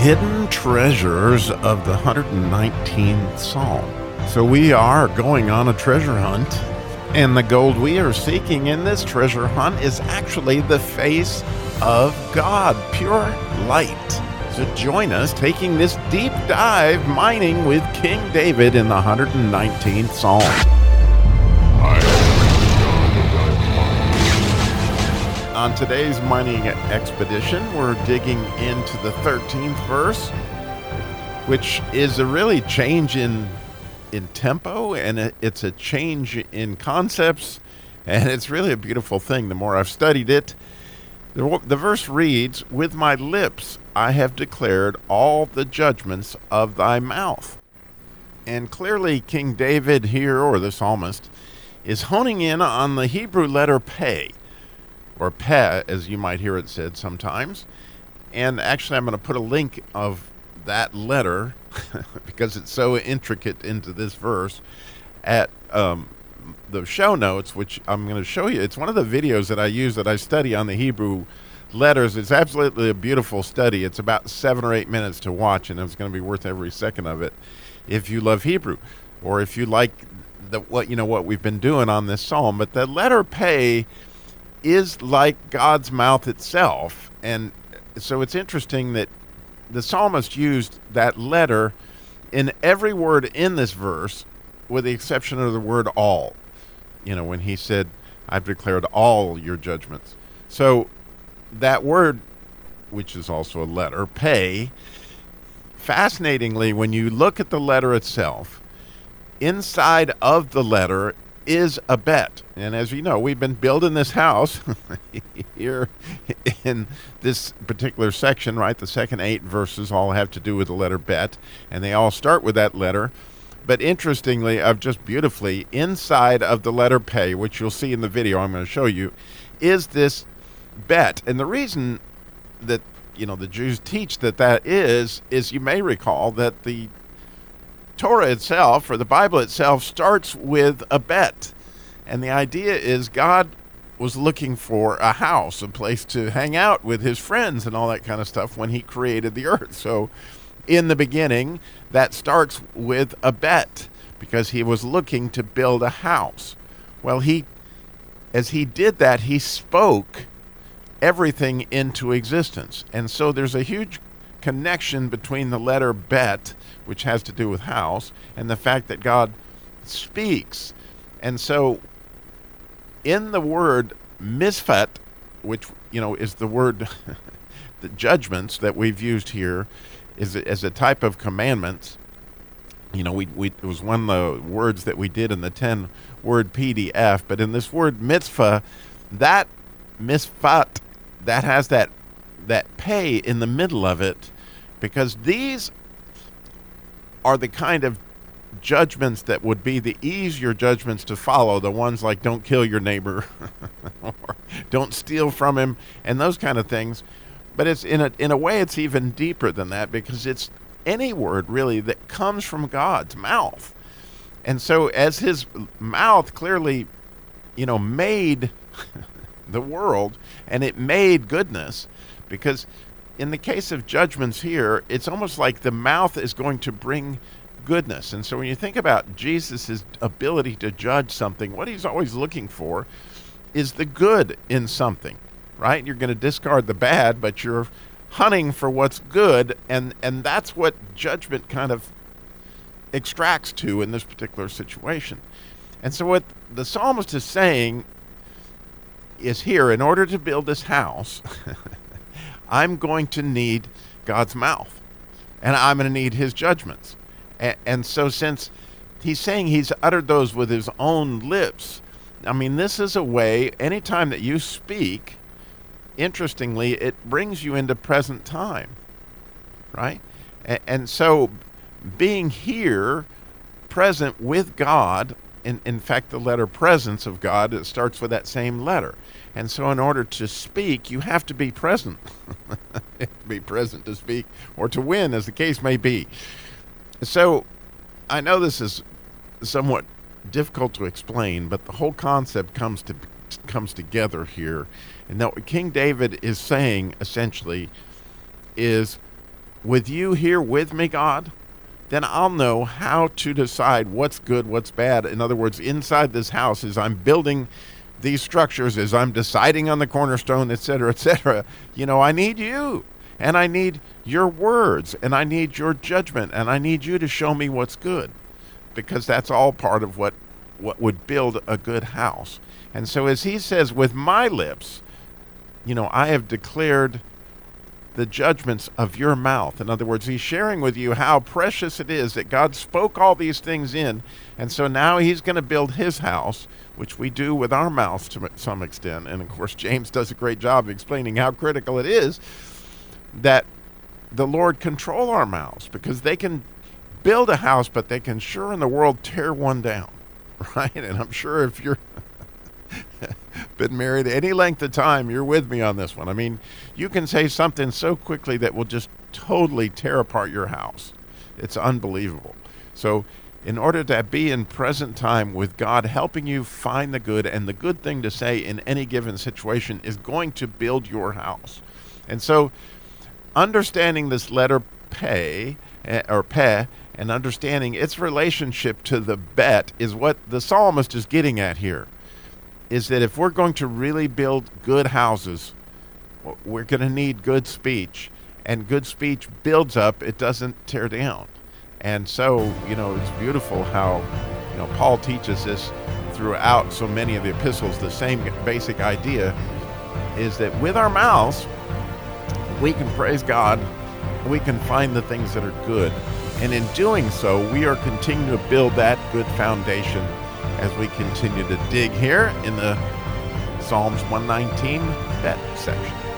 hidden treasures of the 119th Psalm. So we are going on a treasure hunt, and the gold we are seeking in this treasure hunt is actually the face of God, pure light. So join us taking this deep dive mining with King David in the 119th Psalm. On today's mining expedition, we're digging into the 13th verse, which is a really change in in tempo and it's a change in concepts and it's really a beautiful thing the more I've studied it. The, the verse reads, With my lips I have declared all the judgments of thy mouth. And clearly, King David here, or the psalmist, is honing in on the Hebrew letter pay or peh, as you might hear it said sometimes. And actually, I'm going to put a link of that letter because it's so intricate into this verse at um, the show notes, which I'm going to show you. It's one of the videos that I use that I study on the Hebrew letters. It's absolutely a beautiful study. It's about seven or eight minutes to watch, and it's going to be worth every second of it if you love Hebrew or if you like the what you know what we've been doing on this psalm. But the letter pay is like God's mouth itself. And so it's interesting that the psalmist used that letter in every word in this verse, with the exception of the word all. You know, when he said, I've declared all your judgments. So that word, which is also a letter, pay, fascinatingly, when you look at the letter itself, inside of the letter is a bet. And as you know, we've been building this house here in this particular section, right? The second eight verses all have to do with the letter bet, and they all start with that letter. But interestingly, of just beautifully, inside of the letter pay, which you'll see in the video I'm going to show you, is this bet. And the reason that you know the Jews teach that that is is you may recall that the Torah itself, or the Bible itself, starts with a bet. And the idea is God was looking for a house, a place to hang out with his friends and all that kind of stuff when he created the earth. So, in the beginning, that starts with a bet because he was looking to build a house. Well, he, as he did that, he spoke everything into existence. And so there's a huge connection between the letter bet, which has to do with house, and the fact that God speaks. And so in the word mishpat, which you know is the word the judgments that we've used here is as a type of commandments. You know, we, we it was one of the words that we did in the ten word PDF, but in this word mitzvah, that mishpat that has that that pay in the middle of it because these are the kind of judgments that would be the easier judgments to follow the ones like don't kill your neighbor or don't steal from him and those kind of things. But it's in a in a way it's even deeper than that because it's any word really that comes from God's mouth. And so as his mouth clearly you know made the world and it made goodness because in the case of judgments here, it's almost like the mouth is going to bring goodness. And so when you think about Jesus' ability to judge something, what he's always looking for is the good in something, right? You're going to discard the bad, but you're hunting for what's good, and, and that's what judgment kind of extracts to in this particular situation. And so what the psalmist is saying is here in order to build this house I'm going to need God's mouth and I'm going to need his judgments. And, and, so, since he's saying he's uttered those with his own lips, I mean, this is a way, anytime that you speak, interestingly, it brings you into present time, right? And, and so, being here, present with God, in, in fact, the letter presence of God, it starts with that same letter. And so, in order to speak, you have to be present. be present to speak or to win, as the case may be. So, I know this is somewhat difficult to explain, but the whole concept comes to comes together here. And that what King David is saying essentially is with you here with me, God, then I'll know how to decide what's good, what's bad. In other words, inside this house, as I'm building these structures, as I'm deciding on the cornerstone, etc., etc., you know, I need you. And I need your words, and I need your judgment, and I need you to show me what's good, because that's all part of what, what would build a good house. And so, as he says, with my lips, you know, I have declared the judgments of your mouth. In other words, he's sharing with you how precious it is that God spoke all these things in. And so now he's going to build his house, which we do with our mouths to some extent. And of course, James does a great job explaining how critical it is that the Lord control our mouths because they can build a house, but they can sure in the world tear one down. Right? And I'm sure if you're been married any length of time, you're with me on this one. I mean, you can say something so quickly that will just totally tear apart your house. It's unbelievable. So, in order to be in present time with God helping you find the good, and the good thing to say in any given situation is going to build your house. And so, understanding this letter pay eh, or pe and understanding its relationship to the bet is what the psalmist is getting at here is that if we're going to really build good houses, we're going to need good speech. And good speech builds up, it doesn't tear down. And so, you know, it's beautiful how, you know, Paul teaches this throughout so many of the epistles. The same basic idea is that with our mouths, we can praise God, we can find the things that are good. And in doing so, we are continuing to build that good foundation as we continue to dig here in the Psalms 119 bet section.